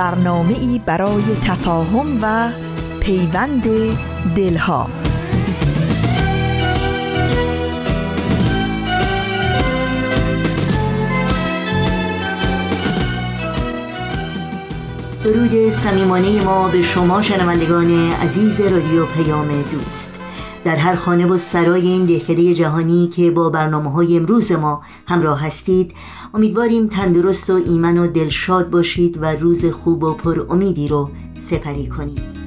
برنامه ای برای تفاهم و پیوند دلها. درود صمیمانه ما به شما شنوندگان عزیز رادیو پیام دوست. در هر خانه و سرای این دهکده جهانی که با برنامه های امروز ما همراه هستید امیدواریم تندرست و ایمن و دلشاد باشید و روز خوب و پر امیدی رو سپری کنید.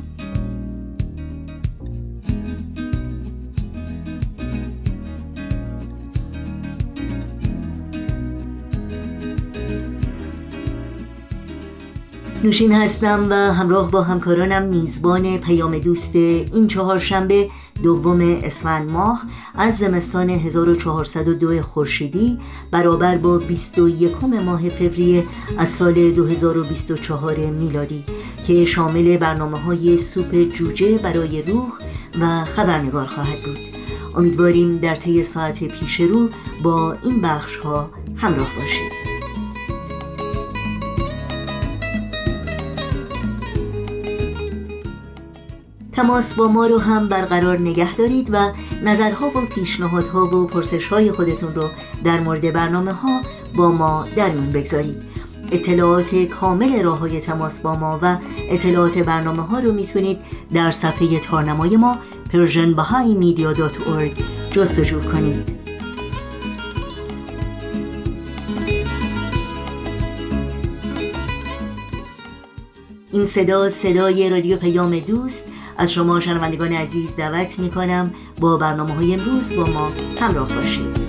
نوشین هستم و همراه با همکارانم میزبان پیام دوست این چهارشنبه دوم اسفند ماه از زمستان 1402 خورشیدی برابر با 21 ماه فوریه از سال 2024 میلادی که شامل برنامه های سوپ جوجه برای روح و خبرنگار خواهد بود. امیدواریم در طی ساعت پیش رو با این بخش ها همراه باشید. تماس با ما رو هم برقرار نگه دارید و نظرها و پیشنهادها و پرسشهای خودتون رو در مورد برنامه ها با ما در میون بگذارید. اطلاعات کامل راه های تماس با ما و اطلاعات برنامه ها رو می‌تونید در صفحه تارنمای ما persianbahaimedia.org جستجو کنید. این صدا صدای رادیو پیام دوست از شما شنوندگان عزیز دعوت می کنم با برنامه های امروز با ما همراه باشید.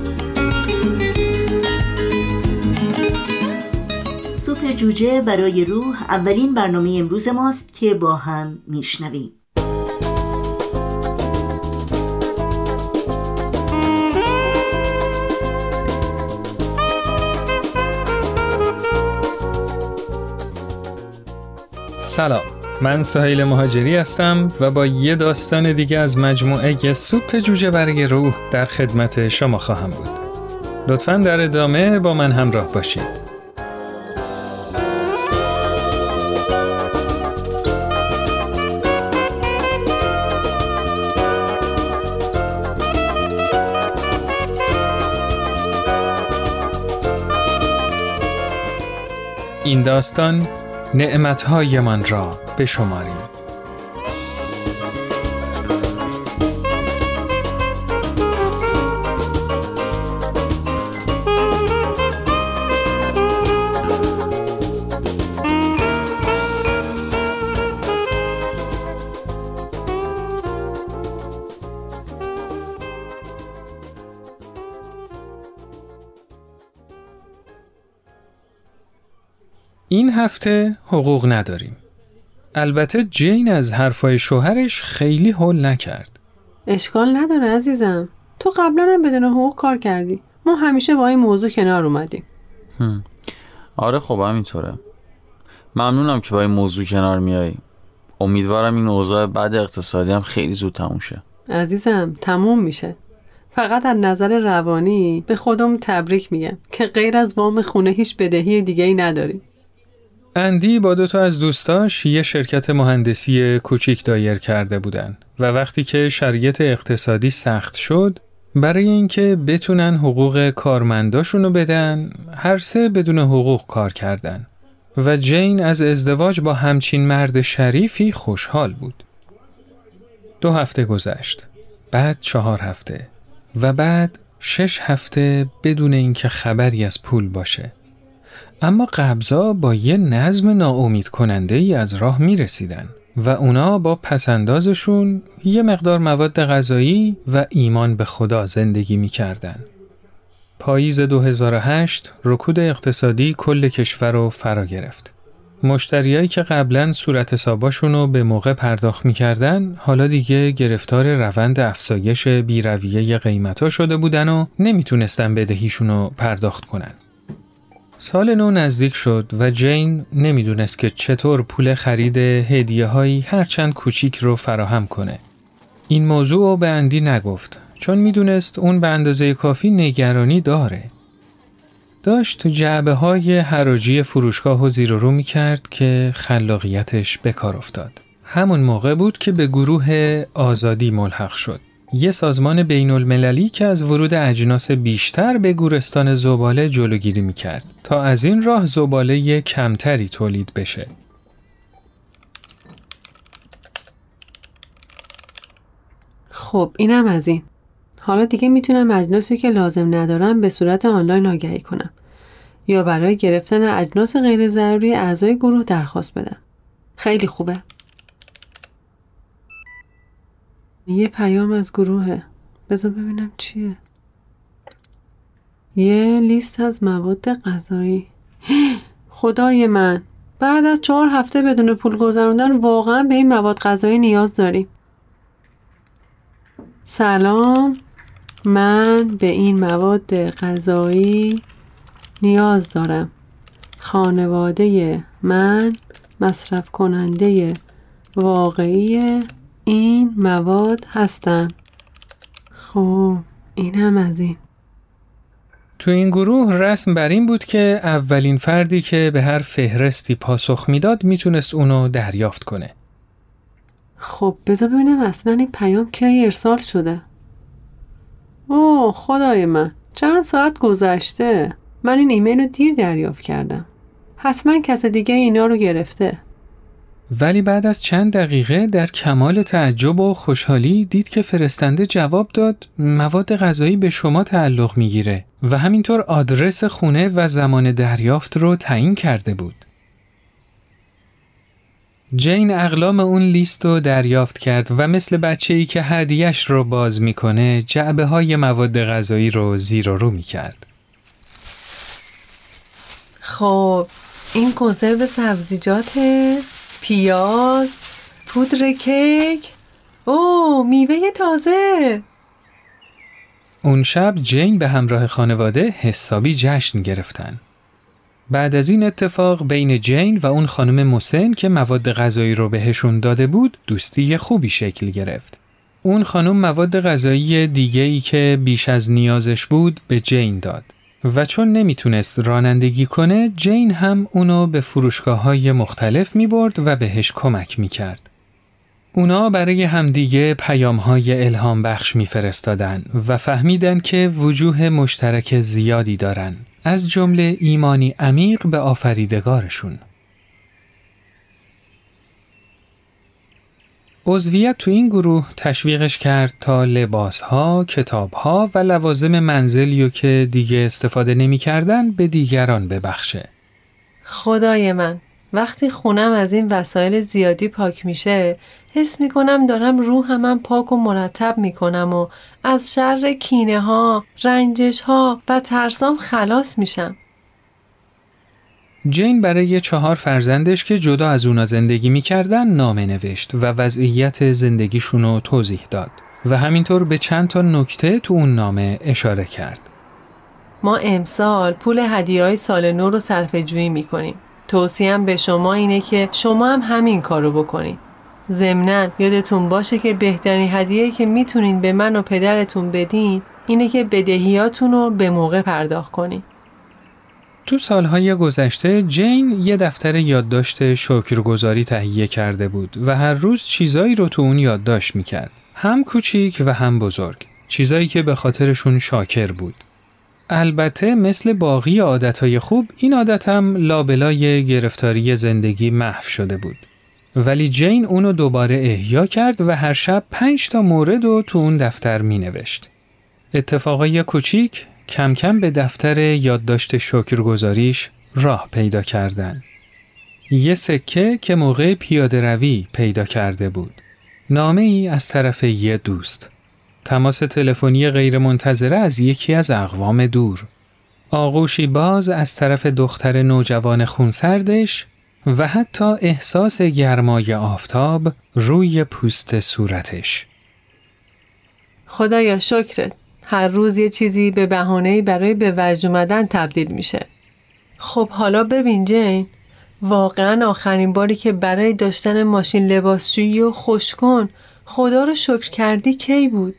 سوپ جوجه برای روح اولین برنامه امروز ماست که با هم میشنویم. سلام. من سهیل مهاجری هستم و با یه داستان دیگه از مجموعه سوپ جوجه برگ روح در خدمت شما خواهم بود. لطفا در ادامه با من همراه باشید. این داستان نعمتهایمان را بشماریم. هفته حقوق نداریم. البته جین از حرفای شوهرش خیلی حل نکرد. اشکال نداره عزیزم. تو قبلا هم بدون حقوق کار کردی. ما همیشه با این موضوع کنار اومدیم. آره خب همینطوره. ممنونم که با این موضوع کنار میای. امیدوارم این اوضاع بعد اقتصادی هم خیلی زود تموم شه. عزیزم تموم میشه. فقط از نظر روانی به خودم تبریک میگم که غیر از وام خونه هیچ بدهی دیگه ای نداریم. اندی با دو تا از دوستاش یه شرکت مهندسی کوچیک دایر کرده بودن و وقتی که شرایط اقتصادی سخت شد برای اینکه بتونن حقوق کارمنداشونو بدن هر سه بدون حقوق کار کردن و جین از ازدواج با همچین مرد شریفی خوشحال بود. دو هفته گذشت بعد چهار هفته و بعد شش هفته بدون اینکه خبری از پول باشه اما قبضا با یه نظم ناامید کننده ای از راه می رسیدن و اونا با پسندازشون یه مقدار مواد غذایی و ایمان به خدا زندگی می کردن. پاییز 2008 رکود اقتصادی کل کشور رو فرا گرفت. مشتریایی که قبلا صورت حساباشون رو به موقع پرداخت می‌کردن حالا دیگه گرفتار روند افزایش بیرویه قیمتا شده بودن و نمی‌تونستن بدهیشون رو پرداخت کنن. سال نو نزدیک شد و جین نمی‌دونست که چطور پول خرید هدیه هایی هرچند کوچیک رو فراهم کنه. این موضوع رو به اندی نگفت چون می‌دونست اون به اندازه کافی نگرانی داره. داشت تو جعبه های حراجی فروشگاه و زیر رو می کرد که خلاقیتش به کار افتاد. همون موقع بود که به گروه آزادی ملحق شد. یه سازمان بین المللی که از ورود اجناس بیشتر به گورستان زباله جلوگیری می کرد تا از این راه زباله کمتری تولید بشه. خب اینم از این. حالا دیگه می‌تونم اجناسی که لازم ندارم به صورت آنلاین آگهی کنم یا برای گرفتن اجناس غیر ضروری اعضای گروه درخواست بدم. خیلی خوبه. یه پیام از گروهه. بذار ببینم چیه. یه لیست از مواد غذایی. خدای من بعد از چهار هفته بدون پول گذراندن واقعا به این مواد غذایی نیاز داریم. سلام من به این مواد غذایی نیاز دارم خانواده من مصرف کننده واقعی این مواد هستن. خب این هم از این. تو این گروه رسم بر این بود که اولین فردی که به هر فهرستی پاسخ می‌داد می‌تونست اونو دریافت کنه. خب بذار ببینم اصلا این پیام کی ارسال شده. اوه خدای من. چند ساعت گذشته. من این ایمیل رو دیر دریافت کردم. حتما کس دیگه اینا رو گرفته. ولی بعد از چند دقیقه در کمال تعجب و خوشحالی دید که فرستنده جواب داد مواد غذایی به شما تعلق می‌گیره و همینطور آدرس خونه و زمان دریافت رو تعیین کرده بود. جین اقلام اون لیست رو دریافت کرد و مثل بچه ای که هدیش رو باز می‌کنه جعبه های مواد غذایی رو زیر و رو می‌کرد. خب این کنسرو سبزیجات پیاز پودر کیک او میوه تازه اون شب جین به همراه خانواده حسابی جشن گرفتن. بعد از این اتفاق بین جین و اون خانم موسن که مواد غذایی رو بهشون داده بود دوستی خوبی شکل گرفت. اون خانم مواد غذایی دیگه ای که بیش از نیازش بود به جین داد. و چون نمی‌تونست رانندگی کنه جین هم اونو به فروشگاه های مختلف می برد و بهش کمک می کرد. اونا برای همدیگه پیام های الهام بخش می فرستادن و فهمیدن که وجوه مشترک زیادی دارن از جمله ایمانی عمیق به آفریدگارشون. عضویت تو این گروه تشویقش کرد تا لباسها، کتابها و لوازم منزلیو که دیگه استفاده نمی‌کردن به دیگران ببخشه. خدای من وقتی خونم از این وسایل زیادی پاک میشه حس می‌کنم دارم روحم پاک و مرتب می‌کنم و از شر کینه ها، رنجش ها و ترسام خلاص میشم. جین برای چهار فرزندش که جدا از اونا زندگی می‌کردن نامه نوشت و وضعیت زندگیشونو توضیح داد و همینطور به چند تا نکته تو اون نامه اشاره کرد. ما امسال پول هدیه های سال نو رو صرف جویی می‌کنیم. توصیم به شما اینه که شما هم همین کارو بکنید. ضمنا یادتون باشه که بهترین هدیه که می‌تونین به من و پدرتون بدین اینه که بدهیاتون رو به موقع پرداخت کنین. تو سالهای گذشته جین یه دفتر یادداشت شکرگزاری تهیه کرده بود و هر روز چیزایی رو تو اون یادداشت می‌کرد. هم کوچیک و هم بزرگ. چیزایی که به خاطرشون شاکر بود. البته مثل باقی عادتهای خوب این عادت هم لابلای گرفتاری زندگی محو شده بود. ولی جین اونو دوباره احیا کرد و هر شب پنج تا مورد رو تو اون دفتر می نوشت. اتفاقای کوچیک کم کم به دفتر یادداشت شکرگزاریش راه پیدا کردن. یه سکه که موقع پیاده روی پیدا کرده بود. نامه ای از طرف یه دوست. تماس تلفنی غیرمنتظره از یکی از اقوام دور. آغوشی باز از طرف دختر نوجوان خونسردش و حتی احساس گرمای آفتاب روی پوست صورتش. خدایا شکرت. هر روز یه چیزی به بهانه‌ای برای به وجد اومدن تبدیل میشه. خب حالا ببین جین واقعا آخرین باری که برای داشتن ماشین لباسشویی و خوشکن خدا رو شکر کردی کی بود؟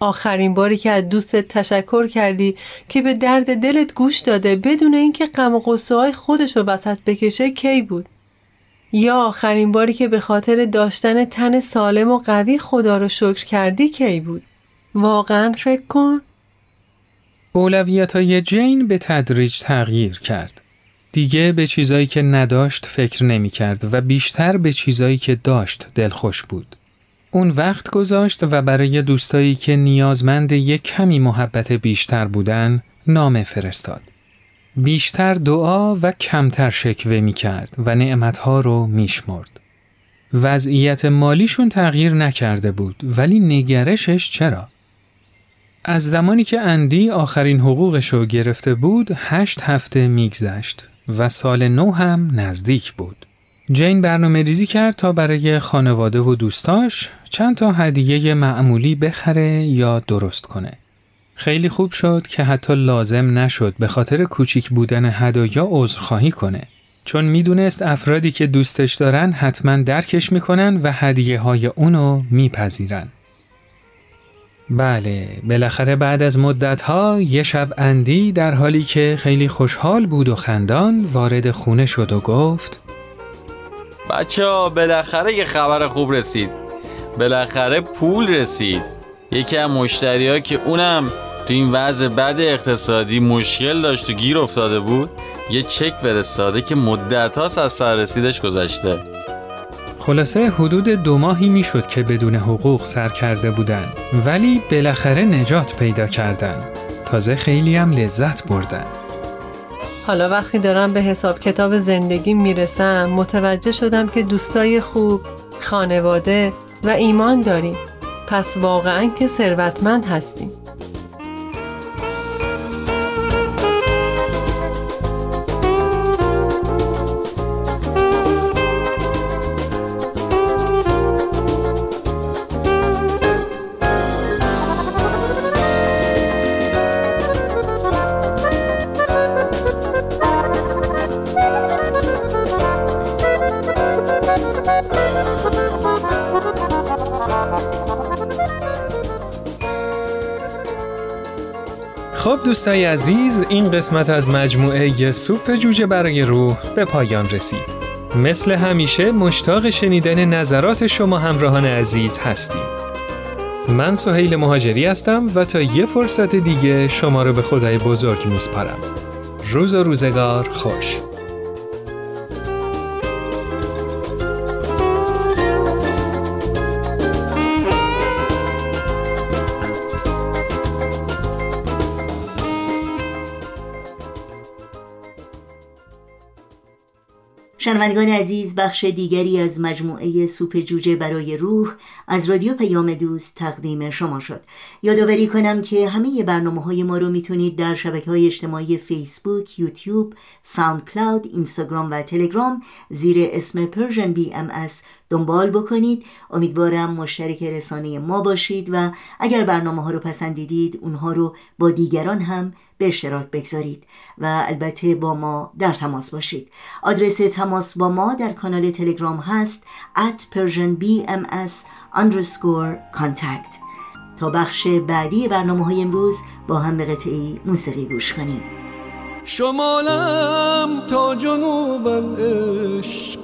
آخرین باری که از دوستت تشکر کردی که به درد دلت گوش داده بدون اینکه غم و غصه های خودش رو وسط بکشه کی بود؟ یا آخرین باری که به خاطر داشتن تن سالم و قوی خدا رو شکر کردی کی بود؟ واقعا فکر کن؟ اولویت های جین به تدریج تغییر کرد. دیگه به چیزایی که نداشت فکر نمی کرد و بیشتر به چیزایی که داشت دلخوش بود. اون وقت گذاشت و برای دوستایی که نیازمند یک کمی محبت بیشتر بودن نامه فرستاد. بیشتر دعا و کمتر شکوه می کرد و نعمتها رو می شمرد. وضعیت مالیشون تغییر نکرده بود ولی نگرشش چرا؟ از زمانی که اندی آخرین حقوقش رو گرفته بود هشت هفته میگذشت و سال نو هم نزدیک بود. جین برنامه ریزی کرد تا برای خانواده و دوستاش چند تا هدیه معمولی بخره یا درست کنه. خیلی خوب شد که حتی لازم نشد به خاطر کوچیک بودن هدایا عذرخواهی کنه. چون می‌دونست افرادی که دوستش دارن حتما درکش می‌کنن و هدیه های اونو میپذیرن. بله بالاخره بعد از مدتها یه شب اندی در حالی که خیلی خوشحال بود و خندان وارد خونه شد و گفت بچه بالاخره یه خبر خوب رسید. بالاخره پول رسید. یکی از مشتری ها که اونم تو این وضع بد اقتصادی مشکل داشت و گیر افتاده بود یه چک فرستاده که مدت از سر رسیدش گذشته. خلاصه حدود دو ماهی می‌شد که بدون حقوق سر کرده بودن ولی بالاخره نجات پیدا کردن. تازه خیلی هم لذت بردن. حالا وقتی دارم به حساب کتاب زندگی می‌رسم متوجه شدم که دوستای خوب، خانواده و ایمان داریم. پس واقعا که ثروتمند هستیم. خب دوستای عزیز این قسمت از مجموعه سوپ جوجه برای روح به پایان رسید. مثل همیشه مشتاق شنیدن نظرات شما همراهان عزیز هستیم. من سهیل مهاجری هستم و تا یه فرصت دیگه شما رو به خدای بزرگ میسپارم. روز و روزگار خوش. شنوندگان عزیز بخش دیگری از مجموعه سوپ جوجه برای روح از رادیو پیام دوست تقدیم شما شد. یادآوری کنم که همه برنامه های ما رو می‌تونید در شبکه های اجتماعی فیسبوک، یوتیوب، ساوند کلاود، اینستاگرام و تلگرام زیر اسم بی ام دنبال بکنید. امیدوارم مشترک رسانه ما باشید و اگر برنامه ها رو پسندیدید اونها رو با دیگران هم به اشتراک بگذارید و البته با ما در تماس باشید. آدرس تماس با ما در کانال تلگرام هست at persianbms underscore contact. تا بخش بعدی برنامه های امروز با هم به قطعی موسیقی گوش کنیم. شمالم تا جنوبم عشق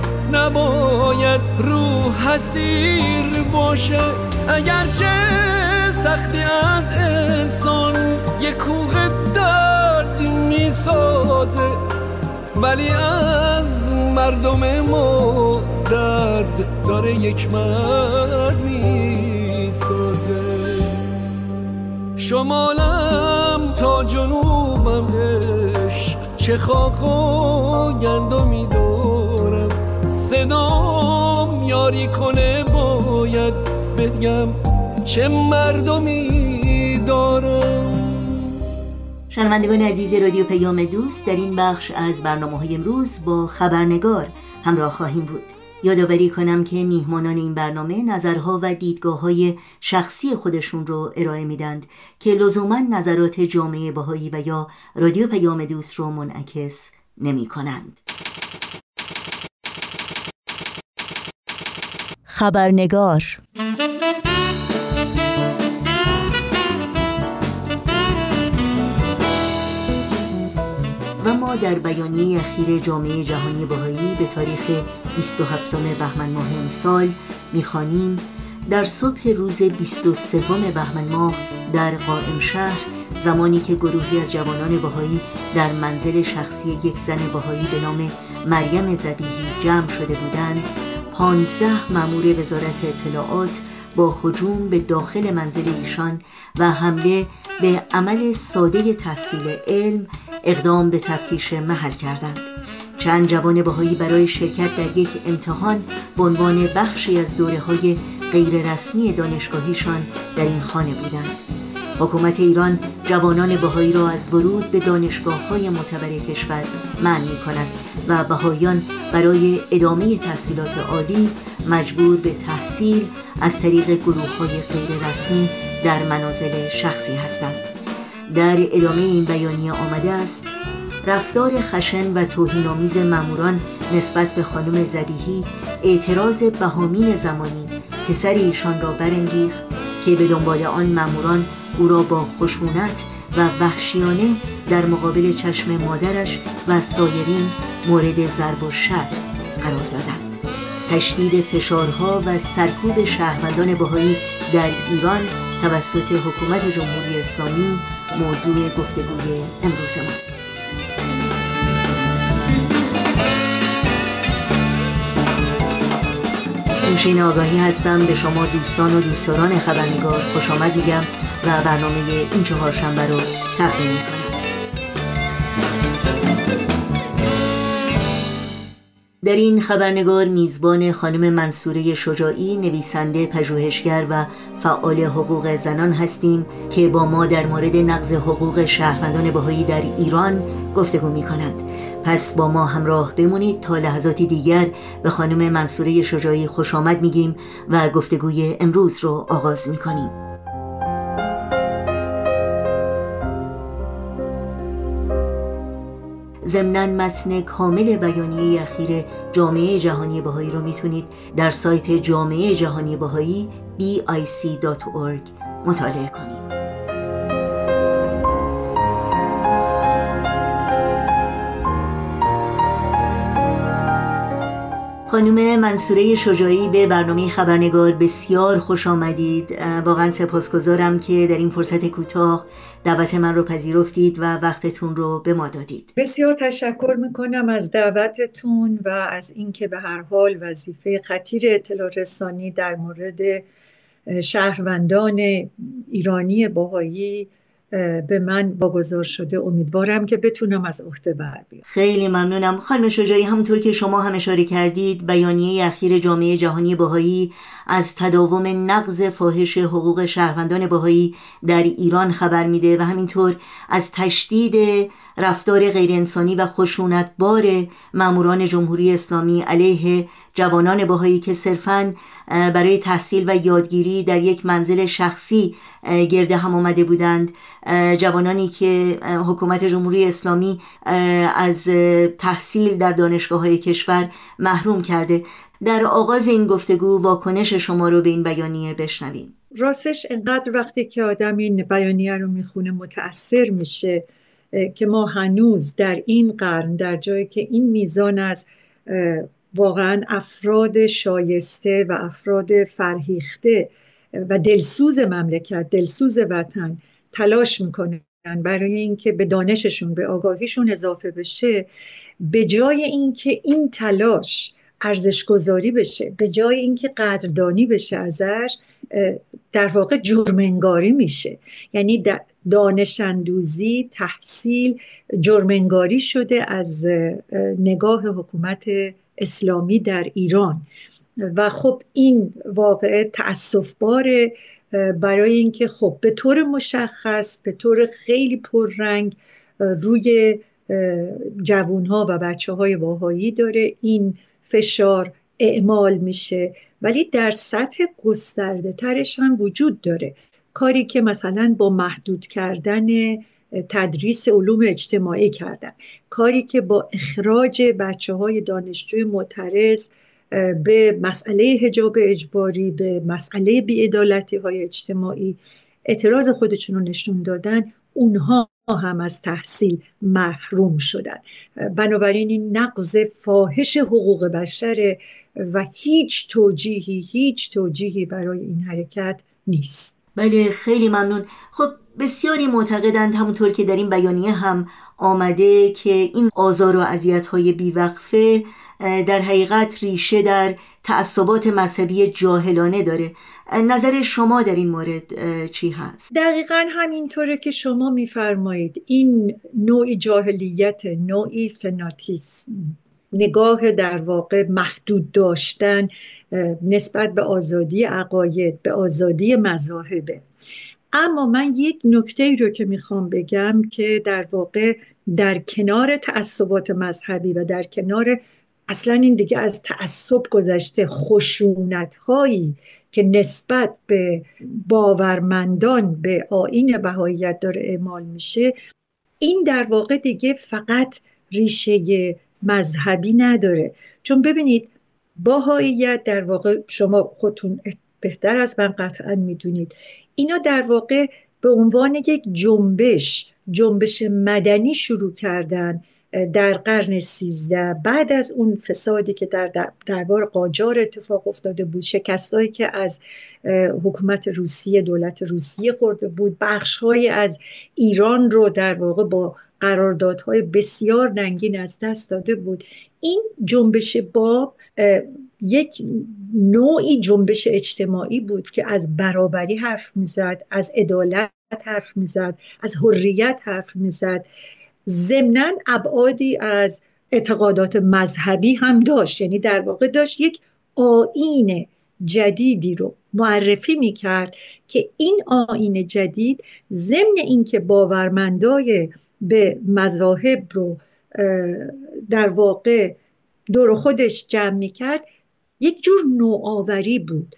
نباید روح حسیر باشه. اگرچه سختی از انسان یه کوه درد می سازه ولی از مردم ما درد داره یک مرد می‌سازه. شمالم تا جنوبم عشق چه خاک و گندمی دارم صدام یاری کنه باید بگم چه مردمی دارم شنوندگان عزیز رادیو پیام دوست در این بخش از برنامه های امروز با خبرنگار همراه خواهیم بود یادآوری کنم که میهمانان این برنامه نظرها و دیدگاه های شخصی خودشون رو ارائه میدند که لزوما نظرات جامعه باهایی و یا رادیو پیام دوست رو منعکس نمی کنند. خبرنگار. و ما در بیانیه اخیر جامعه جهانی بهایی به تاریخ 27 بهمن ماه امسال می‌خوانیم. در صبح روز 23 بهمن ماه در قائم شهر زمانی که گروهی از جوانان بهایی در منزل شخصی یک زن بهایی به نام مریم زبیهی جمع شده بودند پانزده مامور وزارت اطلاعات با هجوم به داخل منزل ایشان و حمله به عمل ساده تحصیل علم اقدام به تفتیش محل کردند. چند جوان بهایی برای شرکت در یک امتحان به عنوان بخشی از دوره های غیر رسمی دانشگاهیشان در این خانه بودند. حکومت ایران جوانان بهایی را از ورود به دانشگاه های معتبر کشور منع می کند و بهاییان برای ادامه تحصیلات عالی مجبور به تحصیل از طریق گروه های غیر رسمی در منازل شخصی هستند. در ادامه این بیانیه آمده است رفتار خشن و توهینآمیز ماموران نسبت به خانم زبیهی اعتراض بهامین زمانی پسر ایشان را برانگیخت که به دنبال آن ماموران او را با خشونت و وحشیانه در مقابل چشم مادرش و سایرین مورد ضرب و شتم قرار دادند. تشدید فشارها و سرکوب شهروندان بهایی در ایران توسط حکومت جمهوری اسلامی موضوع گفتگوی امروز ماست. نوشین آگاهی هستم. به شما دوستان و دوستداران خبرنگار خوش آمد میگم. و برنامه این چهارشنبه رو تقدیم می‌کنم. در این خبرنگار میزبان خانم منصوره شجاعی نویسنده پژوهشگر و فعال حقوق زنان هستیم که با ما در مورد نقض حقوق شهروندان بهایی در ایران گفتگو می کند پس با ما همراه بمونید تا لحظاتی دیگر به خانم منصوره شجاعی خوش آمد میگیم و گفتگوی امروز رو آغاز می کنیم ضمنا متن کامل بیانیه اخیر جامعه جهانی بهایی رو می‌تونید در سایت جامعه جهانی بهایی bic.org مطالعه کنید. خانم منصوره شجاعی به برنامه خبرنگار بسیار خوش آمدید. واقعا سپاسگزارم که در این فرصت کوتاه دعوت من رو پذیرفتید و وقتتون رو به ما دادید. بسیار تشکر می‌کنم از دعوتتون و از اینکه به هر حال وظیفه خطیر اطلاع رسانی در مورد شهروندان ایرانی باهایی به من واگذار شده. امیدوارم که بتونم از عهده بر بیام. خیلی ممنونم. خانم شجاعی همونطور که شما هم اشاره کردید بیانیه اخیر جامعه جهانی بهایی از تداوم نقض فاحش حقوق شهروندان بهایی در ایران خبر میده و همینطور از تشدید رفتار غیرانسانی و خشونتبار ماموران جمهوری اسلامی علیه جوانان باهایی که صرفا برای تحصیل و یادگیری در یک منزل شخصی گرده هم آمده بودند. جوانانی که حکومت جمهوری اسلامی از تحصیل در دانشگاه های کشور محروم کرده. در آغاز این گفتگو واکنش شما رو به این بیانیه بشنویم. راستش انقدر وقتی که آدم این بیانیه رو می‌خونه متاثر میشه. که ما هنوز در این قرن در جایی که این میزان از واقعا افراد شایسته و افراد فرهیخته و دلسوز مملکت دلسوز وطن تلاش می‌کنه برای اینکه به دانششون به آگاهیشون اضافه بشه به جای اینکه این تلاش ارزش گذاری بشه به جای اینکه قدردانی بشه ازش در واقع جرمنگاری میشه. یعنی دانش اندوزی تحصیل جرمنگاری شده از نگاه حکومت اسلامی در ایران. و خب این واقعه تأصف باره برای اینکه خب به طور مشخص به طور خیلی پررنگ روی جوانها و بچه های باهایی داره این فشار اعمال میشه. ولی در سطح گسترده ترش هم وجود داره. کاری که مثلا با محدود کردن تدریس علوم اجتماعی کردن. کاری که با اخراج بچه های دانشجوی معترض به مسئله هجاب اجباری به مسئله بیعدالتی های اجتماعی اعتراض خودشون رو نشون دادن اونها هم از تحصیل محروم شدن. بنابراین این نقض فاحش حقوق بشر و هیچ توجیهی هیچ توجیهی برای این حرکت نیست. بله خیلی ممنون. خب بسیاری معتقدند همونطور که در این بیانیه هم آمده که این آزار و اذیت های بیوقفه در حقیقت ریشه در تعصبات مذهبی جاهلانه داره. نظر شما در این مورد چی هست؟ دقیقا همینطوره که شما میفرمایید. این نوعی جاهلیت نوعی فناتیسم. نگاه در واقع محدود داشتن نسبت به آزادی عقاید به آزادی مذاهبه. اما من یک نکته ای رو که می‌خوام بگم که در واقع در کنار تعصبات مذهبی و در کنار اصلا این دیگه از تعصب گذشته خشونت هایی که نسبت به باورمندان به آین بهاییت داره اعمال میشه این در واقع دیگه فقط ریشه مذهبی نداره. چون ببینید باهاییت در واقع شما خودتون بهتر از من قطعا می‌دونید. اینا در واقع به عنوان یک جنبش جنبش مدنی شروع کردن در قرن سیزده. بعد از اون فسادی که در دربار قاجار اتفاق افتاده بود شکستهایی که از حکومت روسیه دولت روسیه خورده بود بخشهایی از ایران رو در واقع با قراردادهای بسیار ننگین از دست داده بود. این جنبش باب یک نوعی جنبش اجتماعی بود که از برابری حرف می‌زد از عدالت حرف می‌زد از حریت حرف می‌زد. ضمنا ابعادی از اعتقادات مذهبی هم داشت. یعنی در واقع داشت یک آین جدیدی رو معرفی می کرد که این آین جدید ضمن اینکه باورمندای به مذاهب رو در واقع دور خودش جمع می کرد یک جور نوآوری بود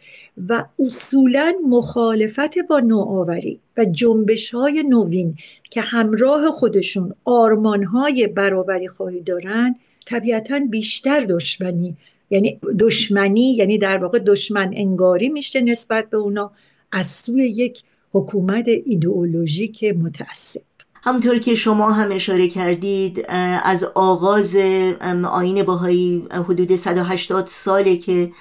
و اصولا مخالفت با نوآوری و جنبش های نوین که همراه خودشون آرمان های برابری خواهی دارن طبیعتا بیشتر دشمنی یعنی دشمنی یعنی در واقع دشمن انگاری میشه نسبت به اونا از سوی یک حکومت ایدئولوژیک متعصب. همونطور که شما هم اشاره کردید از آغاز آین باهایی حدود 180 ساله که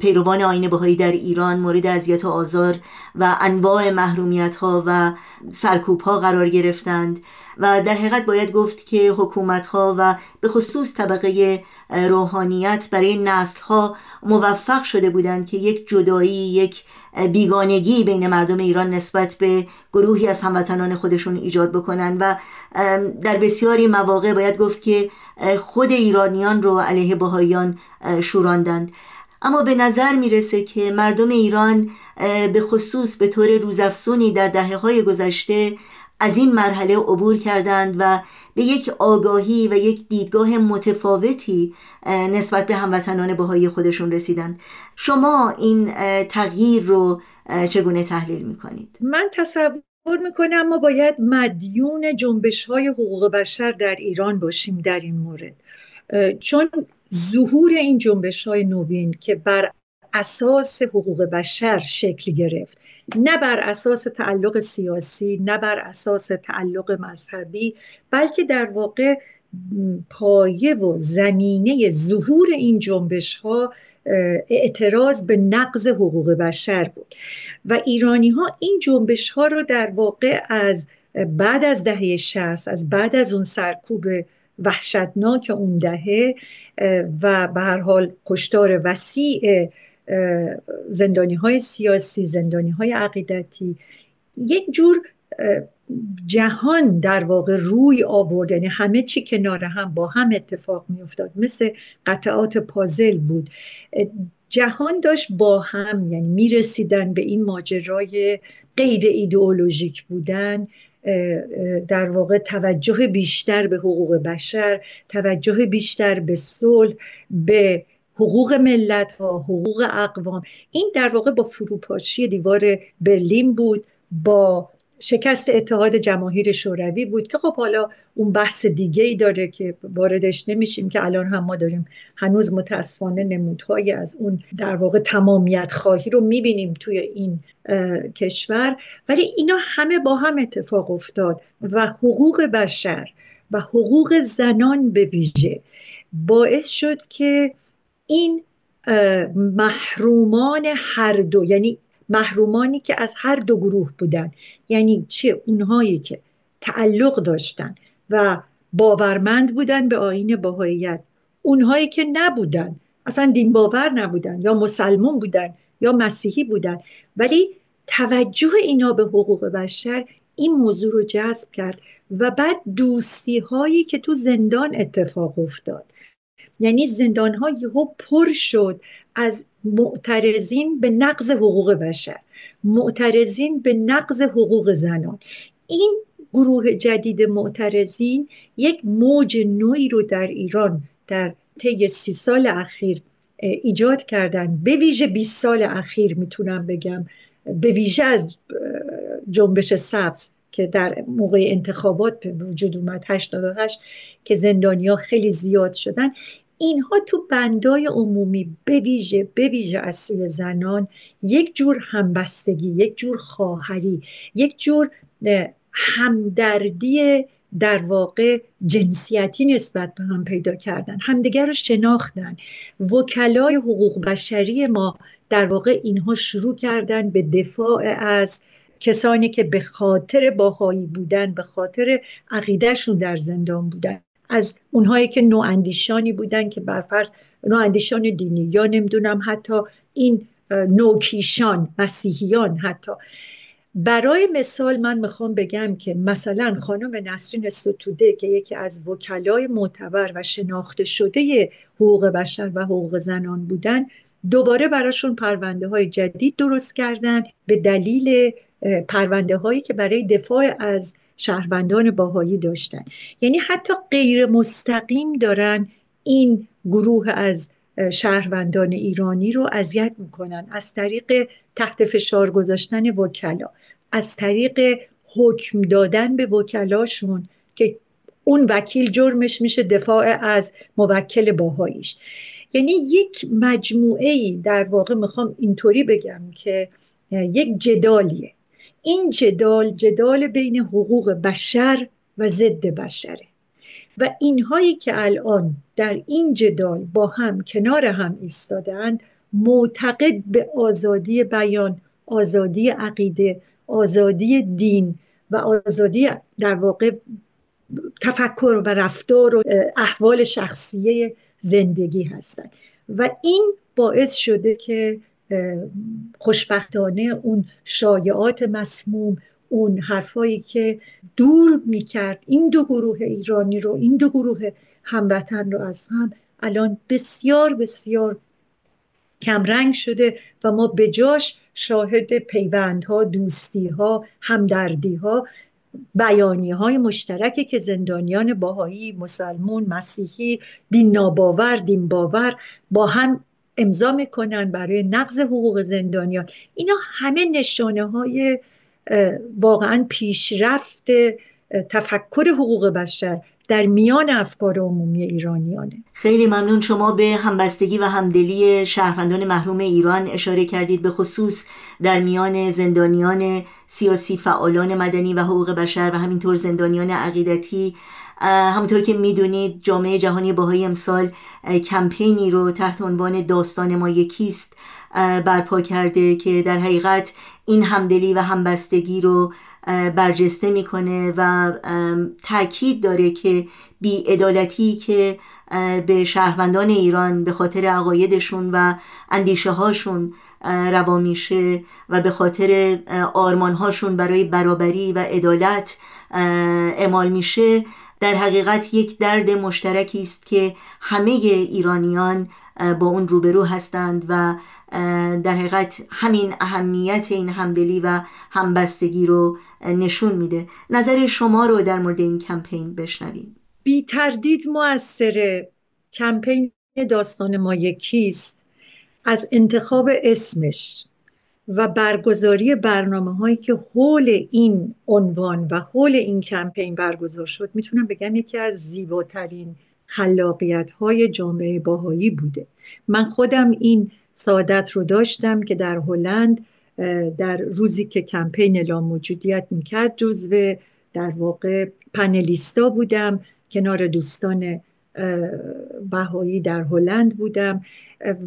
پیروان آین بهایی در ایران مورد اذیت و آزار و انواع محرومیت ها و سرکوب ها قرار گرفتند و در حقیقت باید گفت که حکومت ها و به خصوص طبقه روحانیت برای نسل ها موفق شده بودند که یک جدایی یک بیگانگی بین مردم ایران نسبت به گروهی از هموطنان خودشون ایجاد بکنن و در بسیاری مواقع باید گفت که خود ایرانیان رو علیه بهاییان شوراندند. اما به نظر می‌رسه که مردم ایران به خصوص به طور روزافزونی در دهه های گذشته از این مرحله عبور کردند و به یک آگاهی و یک دیدگاه متفاوتی نسبت به هموطنان بهایی خودشون رسیدند شما این تغییر رو چگونه تحلیل می‌کنید؟ من تصور می‌کنم ما باید مدیون جنبش های حقوق بشر در ایران باشیم در این مورد چون ظهور این جنبش های نوین که بر اساس حقوق بشر شکل گرفت. نه بر اساس تعلق سیاسی نه بر اساس تعلق مذهبی بلکه در واقع پایه و زمینه ظهور این جنبش ها اعتراض به نقض حقوق بشر بود. و ایرانی ها این جنبش ها رو در واقع از بعد از دهه 60 از بعد از اون سرکوب وحشتناک اون دهه و به هر حال کشتار وسیع زندانی های سیاسی زندانی های عقیدتی یک جور جهان در واقع روی آورد. یعنی همه چی کنار هم با هم اتفاق می افتاد مثل قطعات پازل بود. جهان داشت با هم یعنی می رسیدن به این ماجرای غیر ایدئولوژیک بودن. در واقع توجه بیشتر به حقوق بشر توجه بیشتر به صلح به حقوق ملت ها حقوق اقوام. این در واقع با فروپاشی دیوار برلین بود با شکست اتحاد جماهیر شوروی بود که خب حالا اون بحث دیگه ای داره که واردش نمیشیم که الان هم ما داریم هنوز متاسفانه نمودهایی از اون در واقع تمامیت خواهی رو می‌بینیم توی این کشور. ولی اینا همه با هم اتفاق افتاد و حقوق بشر و حقوق زنان به ویژه باعث شد که این محرومان هر دو یعنی محرومانی که از هر دو گروه بودن. یعنی چه اونهایی که تعلق داشتن و باورمند بودن به آین باهاییت. اونهایی که نبودن اصلا دین باور نبودن یا مسلمون بودن یا مسیحی بودن. ولی توجه اینا به حقوق بشر این موضوع رو جذب کرد و بعد دوستی هایی که تو زندان اتفاق افتاد. یعنی زندان ها یهو پر شد از معترضین به نقض حقوق بشر معترضین به نقض حقوق زنان. این گروه جدید معترضین یک موج نوعی رو در ایران در طی سی سال اخیر ایجاد کردن. به ویژه 20 سال اخیر می‌تونم بگم. به ویژه از جنبش سبز که در موقع انتخابات به وجود اومد 88 که زندانیا خیلی زیاد شدن. اینها تو بندای عمومی بویژه بویژه از سوی زنان یک جور همبستگی یک جور خواهری یک جور همدردی در واقع جنسیتی نسبت به هم پیدا کردن. همدیگر رو شناختن. وکلای حقوق بشری ما در واقع اینها شروع کردن به دفاع از کسانی که به خاطر باهایی بودن به خاطر عقیدهشون در زندان بودن. از اونهایی که نواندیشانی بودن که برفرض نواندیشان دینی یا نمی‌دونم حتی این نوکیشان مسیحیان حتی. برای مثال من می‌خوام بگم که مثلا خانم نسرین ستوده که یکی از وکلای معتبر و شناخته شده حقوق بشر و حقوق زنان بودن دوباره براشون پرونده های جدید درست کردن به دلیل پرونده هایی که برای دفاع از شهروندان باهایی داشتن. یعنی حتی غیر مستقیم دارن این گروه از شهروندان ایرانی رو اذیت می‌کنن. از طریق تحت فشار گذاشتن وکلا. از طریق حکم دادن به وکلاشون که اون وکیل جرمش میشه دفاع از موکل باهاییش. یعنی یک مجموعه در واقع می‌خوام اینطوری بگم که یک جدالیه. این جدال جدال بین حقوق بشر و ضد بشره. و اینهایی که الان در این جدال با هم کنار هم ایستادند معتقد به آزادی بیان آزادی عقیده آزادی دین و آزادی در واقع تفکر و رفتار و احوال شخصیه زندگی هستند. و این باعث شده که خوشبختانه اون شایعات مسموم اون حرفایی که دور می‌کرد این دو گروه ایرانی رو این دو گروه هموطن رو از هم الان بسیار بسیار کمرنگ شده و ما بجاش شاهد پیوندها دوستیها همدردیها بیانی های مشترکی که زندانیان باهایی مسلمون مسیحی دین ناباور دین باور با هم امضا می‌کنن برای نقض حقوق زندانیان. اینا همه نشانه های واقعا پیشرفت تفکر حقوق بشر در میان افکار عمومی ایرانیانه. خیلی ممنون شما به همبستگی و همدلی شهروندان محروم ایران اشاره کردید. به خصوص در میان زندانیان سیاسی فعالان مدنی و حقوق بشر و همینطور زندانیان عقیدتی همونطور که می‌دونید جامعه جهانی باهایی امسال کمپینی رو تحت عنوان داستان ما یکیست برپا کرده که در حقیقت این همدلی و همبستگی رو برجسته می‌کنه و تاکید داره که بیعدالتی که به شهروندان ایران به خاطر عقایدشون و اندیشه هاشون روا میشه و به خاطر آرمان هاشون برای برابری و عدالت اعمال میشه در حقیقت یک درد مشترکی است که همه ایرانیان با اون روبرو هستند و در حقیقت همین اهمیت این همدلی و همبستگی رو نشون میده. نظر شما رو در مورد این کمپین بشنویم. بی تردید موثر کمپین داستان ما یکیست. از انتخاب اسمش. و برگزاری برنامه هایی که حول این عنوان و حول این کمپین برگزار شد می‌تونم بگم یکی از زیباترین خلاقیت های جامعه باهایی بوده. من خودم این سعادت رو داشتم که در هلند در روزی که کمپین اعلام موجودیت می‌کرد جزو در واقع پنلیستا بودم کنار دوستان بهایی در هلند بودم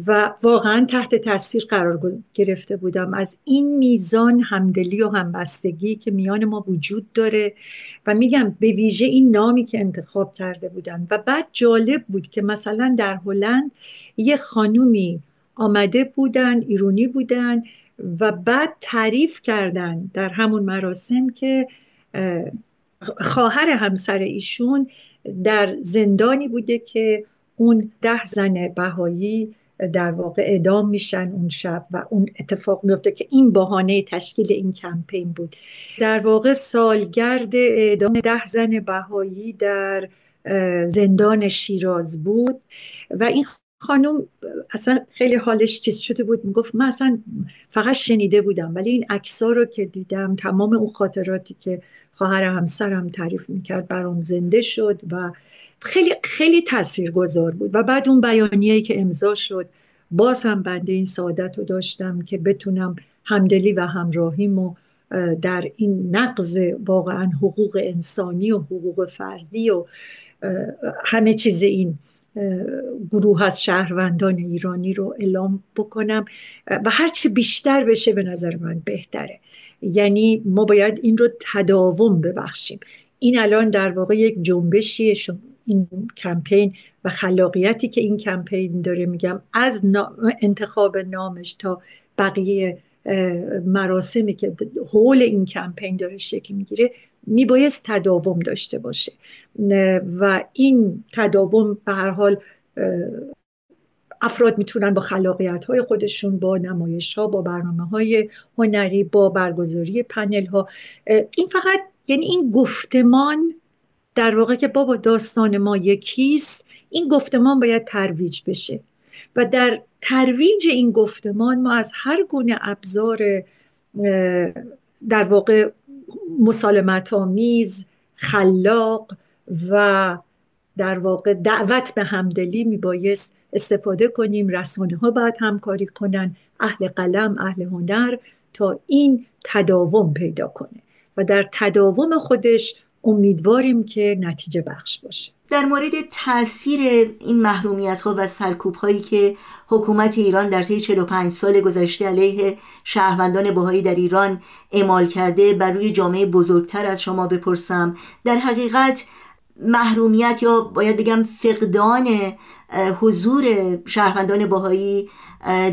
و واقعا تحت تاثیر قرار گرفته بودم. از این میزان همدلی و همبستگی که میان ما وجود داره و میگم به ویژه این نامی که انتخاب کرده بودن. و بعد جالب بود که مثلا در هلند یه خانومی آمده بودن ایرونی بودن و بعد تعریف کردن در همون مراسم که خواهر همسر ایشون در زندانی بوده که اون ده زن بهایی در واقع اعدام میشن اون شب و اون اتفاق میفته که این بهانه تشکیل این کمپین بود. در واقع سالگرد اعدام ده زن بهایی در زندان شیراز بود و این خانم اصلا خیلی حالش چیز شده بود. می‌گفت من اصلا فقط شنیده بودم ولی این عکس‌ها رو که دیدم تمام اون خاطراتی که خواهر همسرم تعریف می‌کرد برام زنده شد و خیلی خیلی تاثیرگذار بود. و بعد اون بیانیه‌ای که امضا شد باز هم بنده این سعادت رو داشتم که بتونم همدلی و همراهیمو در این نقض واقعا حقوق انسانی و حقوق فردی و همه چیز این گروه از شهروندان ایرانی رو اعلام بکنم. و هرچی بیشتر بشه به نظر من بهتره. یعنی ما باید این رو تداوم ببخشیم. این الان در واقع یک جنبشیه. این کمپین و خلاقیتی که این کمپین داره میگم از انتخاب نامش تا بقیه مراسمی که حول این کمپین داره شکل می‌گیره میبایست تداوم داشته باشه. و این تداوم به هر حال افراد می‌تونن با خلاقیت های خودشون با نمایش ها با برنامه های هنری با برگزاری پنل ها این فقط یعنی این گفتمان در واقع که بابا داستان ما یکیست این گفتمان باید ترویج بشه. و در ترویج این گفتمان ما از هر گونه ابزار در واقع مسالمت آمیز خلاق و در واقع دعوت به همدلی میبایست استفاده کنیم. رسانه ها باید همکاری کنن اهل قلم اهل هنر تا این تداوم پیدا کنه. و در تداوم خودش امیدواریم که نتیجه بخش باشه. در مورد تاثیر این محرومیت ها و سرکوب هایی که حکومت ایران در طی 45 سال گذشته علیه شهروندان بهایی در ایران اعمال کرده بر روی جامعه بزرگتر از شما بپرسم. در حقیقت محرومیت یا باید بگم فقدان حضور شهروندان باهایی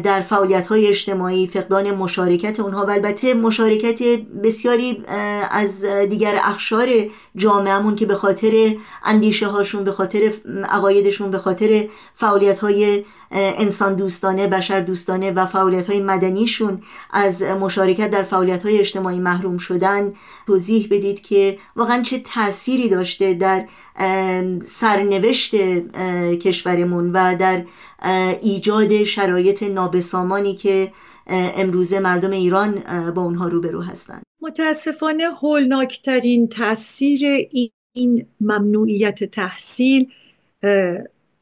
در فعالیت های اجتماعی فقدان مشارکت اونها و البته مشارکت بسیاری از دیگر اخشار جامعهمون که به خاطر اندیشه هاشون به خاطر عقایدشون به خاطر فعالیت های انسان دوستانه بشر دوستانه و فعالیت های مدنیشون از مشارکت در فعالیت های اجتماعی محروم شدن توضیح بدید که واقعا چه تأثیری داشته در سرنوشت کشورمون و در ایجاد شرایط نابسامانی که امروزه مردم ایران با اونها روبرو هستند. متاسفانه هولناکترین تاثیر این ممنوعیت تحصیل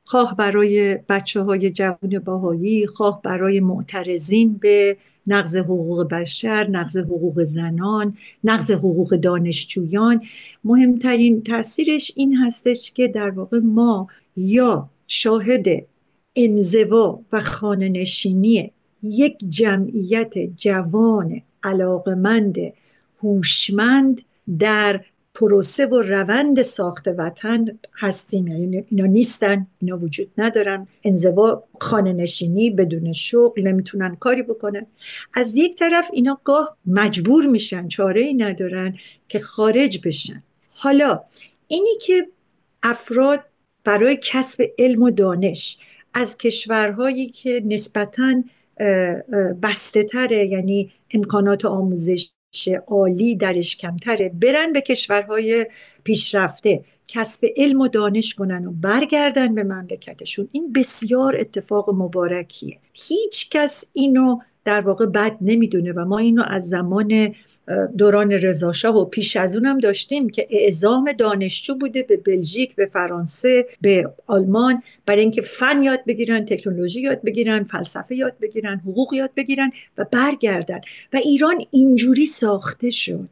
خواه برای بچه های جوان باهایی خواه برای معترضین به نقض حقوق بشر نقض حقوق زنان نقض حقوق دانشجویان. مهمترین تاثیرش این هستش که در واقع ما یا شاهد انزوا و خانه نشینی یک جمعیت جوان علاقمند هوشمند در پروسه و روند ساخت وطن هستیم. یعنی اینا نیستن اینا وجود ندارن. انزوا خانه نشینی بدون شغل نمی‌تونن کاری بکنن. از یک طرف اینا گاه مجبور میشن چاره ای ندارن که خارج بشن. حالا اینی که افراد برای کسب علم و دانش از کشورهایی که نسبتاً بسته تره یعنی امکانات آموزش عالی درش کمتره. برن به کشورهای پیشرفته کسب علم و دانش کنن و برگردن به مملکتشون. این بسیار اتفاق مبارکیه. هیچ کس اینو در واقع بد نمی‌دونه و ما اینو از زمان دوران رضاشاه و پیش از اونم داشتیم که اعزام دانشجو بوده به بلژیک به فرانسه به آلمان. برای اینکه فن یاد بگیرن تکنولوژی یاد بگیرن فلسفه یاد بگیرن حقوق یاد بگیرن و برگردن. و ایران اینجوری ساخته شد.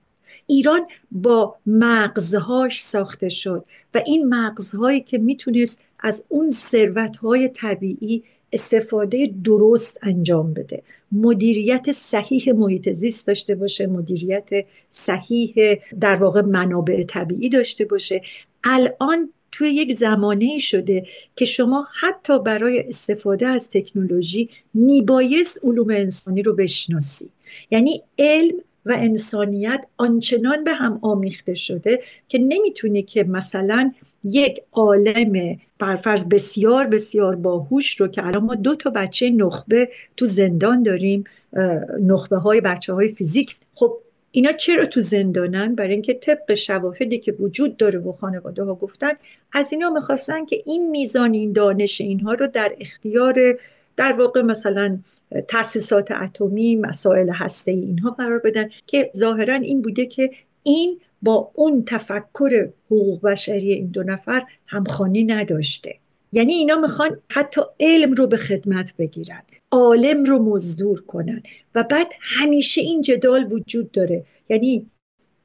ایران با مغزهاش ساخته شد. و این مغزهایی که می‌تونست از اون ثروتهای طبیعی استفاده درست انجام بده. مدیریت صحیح محیط زیست داشته باشه مدیریت صحیح در واقع منابع طبیعی داشته باشه. الان توی یک زمانه شده که شما حتی برای استفاده از تکنولوژی میبایست علوم انسانی رو بشناسی. یعنی علم و انسانیت آنچنان به هم آمیخته شده که نمی‌تونی که مثلا یک عالم برفرض بسیار بسیار باهوش رو که الان ما دو تا بچه نخبه تو زندان داریم نخبه های بچه های فیزیک. خب اینا چرا تو زندانن؟ برای اینکه طبق شواهدی که وجود داره و خانواده ها گفتن از اینا می‌خواستن که این میزان این دانش اینها رو در اختیار در واقع مثلا تاسیسات اتمی مسائل هسته اینها قرار بدن که ظاهرا این بوده که این با اون تفکر حقوق بشری این دو نفر همخانی نداشته. یعنی اینا می‌خوان حتی علم رو به خدمت بگیرن عالم رو مزدور کنن. و بعد همیشه این جدال وجود داره. یعنی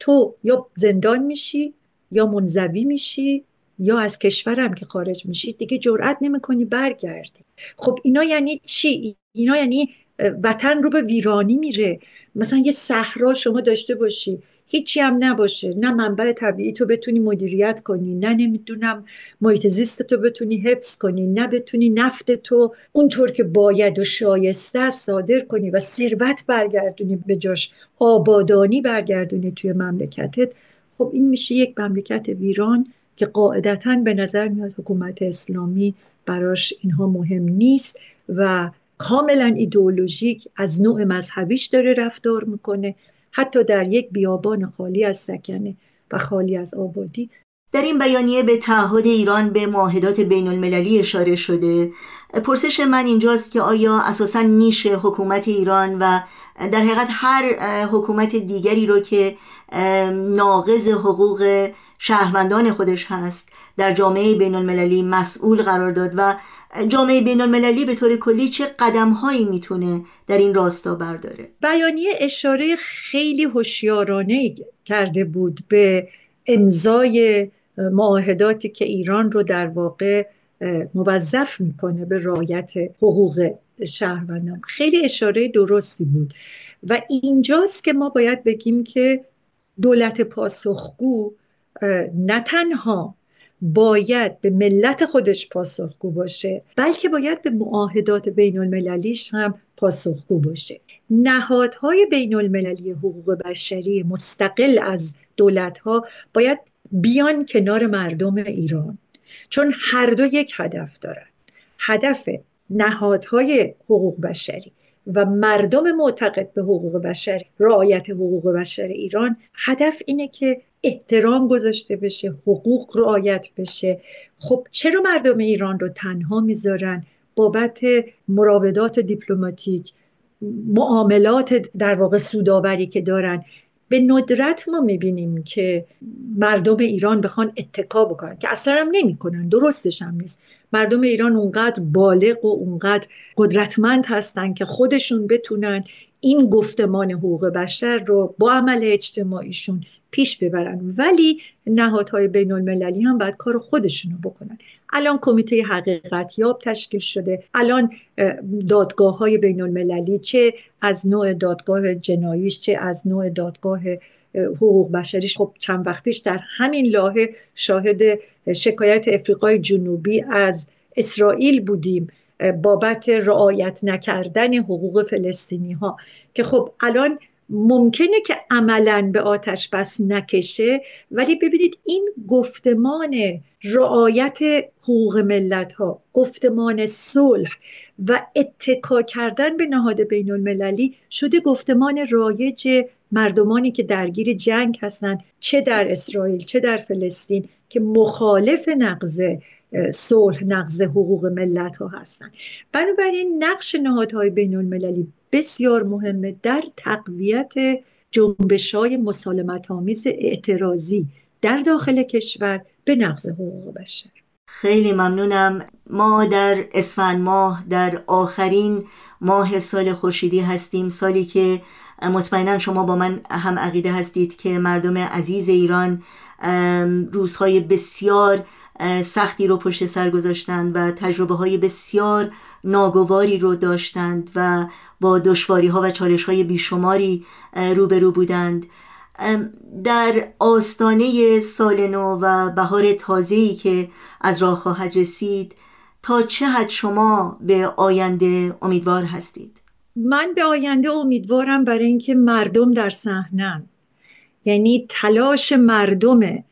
تو یا زندان میشی یا منزوی میشی یا از کشورم که خارج میشی. دیگه جرأت نمی‌کنی برگردی. خب اینا یعنی چی؟ اینا یعنی وطن رو به ویرانی میره. مثلا یه صحرا شما داشته باشی. هیچی هم نباشه. نه منبع طبیعی تو بتونی مدیریت کنی نه نمی‌دونم محیط زیست تو بتونی حفظ کنی نه بتونی نفت تو اونطور که باید و شایسته صادر کنی و ثروت برگردونی به جاش آبادانی برگردونی توی مملکتت. خب این میشه یک مملکت ویران که قاعدتا به نظر میاد حکومت اسلامی براش اینها مهم نیست و کاملا ایدئولوژیک از نوع مذهبیش داره رفتار می‌کنه. حتی در یک بیابان خالی از سکنه و خالی از آبادی. در این بیانیه به تعهد ایران به معاهدات بین المللی اشاره شده. پرسش من اینجاست که آیا اساسا نیش حکومت ایران و در حقیقت هر حکومت دیگری رو که ناقض حقوق شهروندان خودش هست. در جامعه بین المللی مسئول قرار داد و جامعه بین المللی به طور کلی چه قدم هایی می‌تونه در این راستا برداره؟ بیانیه اشاره خیلی هوشیارانه کرده بود به امضای معاهداتی که ایران رو در واقع موظف می‌کنه به رعایت حقوق شهروندان. خیلی اشاره درستی بود. و اینجاست که ما باید بگیم که دولت پاسخگو نه تنها باید به ملت خودش پاسخگو باشه بلکه باید به معاهدات بین المللیش هم پاسخگو باشه. نهادهای بین المللی حقوق بشری مستقل از دولتها باید بیان کنار مردم ایران. چون هر دو یک هدف دارن. هدف نهادهای حقوق بشری و مردم معتقد به حقوق بشر رعایت حقوق بشر ایران هدف اینه که احترام گذاشته بشه حقوق رعایت بشه. خب چرا مردم ایران رو تنها می‌ذارن بابت مراودات دیپلماتیک معاملات در واقع سوداوری که دارن؟ به ندرت ما می‌بینیم که مردم ایران بخوان اتکا بکنن که اصلا هم نمی‌کنن درستش هم نیست. مردم ایران اونقدر بالغ و اونقدر قدرتمند هستن که خودشون بتونن این گفتمان حقوق بشر رو با عمل اجتماعیشون پیش ببرن. ولی نهادهای بین المللی هم باید کار خودشونو بکنن. الان کمیته حقیقت یاب تشکیل شده. الان دادگاه های بین المللی چه از نوع دادگاه جناییش چه از نوع دادگاه حقوق بشریش. خب چند وقت پیش در همین لاهه شاهد شکایت افریقای جنوبی از اسرائیل بودیم بابت رعایت نکردن حقوق فلسطینی ها که خب الان ممکنه که عملا به آتش بس نکشه ولی ببینید این گفتمان رعایت حقوق ملت ها گفتمان صلح و اتکا کردن به نهاد بین المللی شده گفتمان رایج مردمانی که درگیر جنگ هستند چه در اسرائیل چه در فلسطین که مخالف نقض صلح نقض حقوق ملت ها هستند. بنابراین نقش نهادهای بین المللی بسیار مهمه در تقویت جنبش های مسالمت آمیز اعتراضی در داخل کشور به نقض حقوق بشر. خیلی ممنونم. ما در اسفند ماه در آخرین ماه سال خورشیدی هستیم. سالی که مطمئنا شما با من هم عقیده هستید که مردم عزیز ایران روزهای بسیار سختی رو پشت سر گذاشتند و تجربه های بسیار ناگواری رو داشتند و با دشواری ها و چالش های بیشماری روبرو بودند. در آستانه سال نو و بهار تازه‌ای که از راه خواهد رسید تا چه حد شما به آینده امیدوار هستید؟ من به آینده امیدوارم برای اینکه مردم در صحنن یعنی تلاش مردمه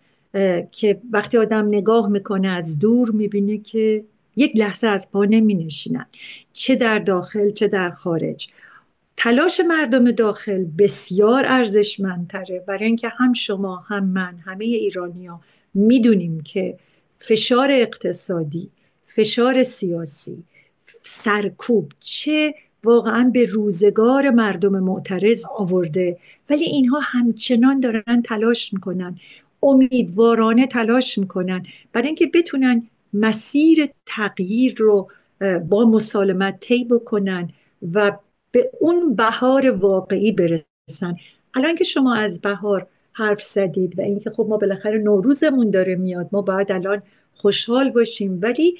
که وقتی آدم نگاه می‌کنه از دور می‌بینه که یک لحظه از پا نمی نشینن چه در داخل چه در خارج. تلاش مردم داخل بسیار ارزشمندتره. برای اینکه هم شما هم من همه ایرانیا می‌دونیم که فشار اقتصادی فشار سیاسی سرکوب چه واقعا به روزگار مردم معترض آورده. ولی اینها همچنان دارن تلاش می‌کنن. امیدوارانه تلاش می‌کنن برای اینکه بتونن مسیر تغییر رو با مسالمت طی بکنن و به اون بهار واقعی برسن. الان که شما از بهار حرف زدید و اینکه خب ما بالاخره نوروزمون داره میاد ما باید الان خوشحال باشیم ولی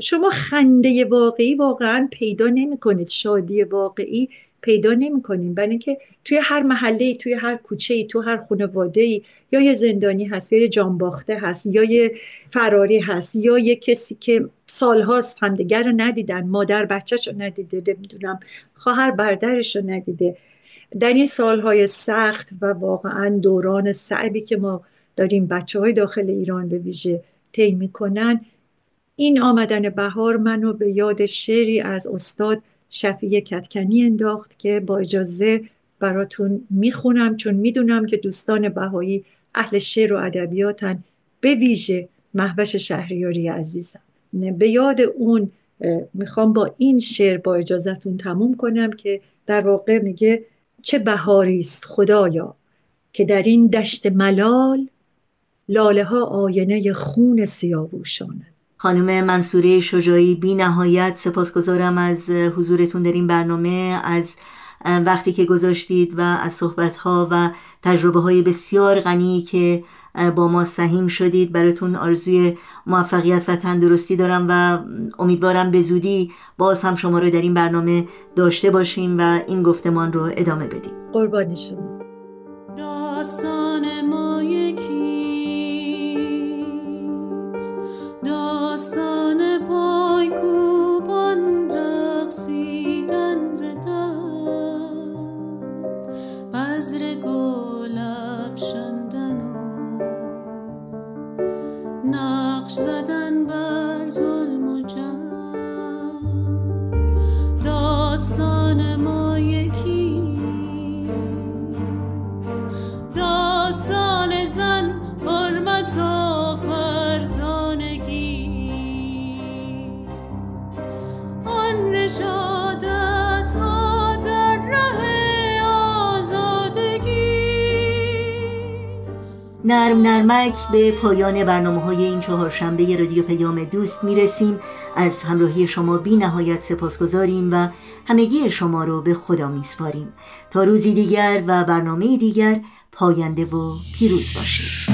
شما خنده واقعی واقعا پیدا نمی کنید شادی واقعی پیدا نمی‌کنیم. برای اینکه توی هر محله توی هر کوچه تو هر خانواده یا یه زندانی هست یا یه جانباخته هست یا یه فراری هست یا یه کسی که سالهاست همدیگر رو ندیدن مادر بچهش رو ندیده نمی‌دونم خواهر بردرش رو ندیده. در این سالهای سخت و واقعا دوران صعبی که ما داریم بچه های داخل ایران به ویژه طی می‌کنن این آمدن بهار منو به یاد شعری از استاد شفیه کتکنی انداخت که با اجازه براتون می‌خونم چون می‌دونم که دوستان بهایی اهل شعر و ادبیاتن به ویژه محوش شهریاری عزیزم. به یاد اون می‌خوام با این شعر با اجازتون تموم کنم که در واقع میگه چه بهاری است خدایا که در این دشت ملال لاله ها آینه خون سیاووشانه خانم منصوره شجاعی بی نهایت سپاسگزارم از حضورتون در این برنامه از وقتی که گذاشتید و از صحبتها و تجربه های بسیار غنی که با ما سهیم شدید. براتون آرزوی موفقیت و تندرستی دارم و امیدوارم به زودی باز هم شما رو در این برنامه داشته باشیم و این گفتمان رو ادامه بدیم. قربان شما. نرم نرمک به پایان برنامه های این چهارشنبه رادیو پیام دوست می‌رسیم. از همراهی شما بی نهایت سپاسگزاریم و همگی شما رو به خدا میسپاریم. تا روزی دیگر و برنامه دیگر پاینده و پیروز باشید.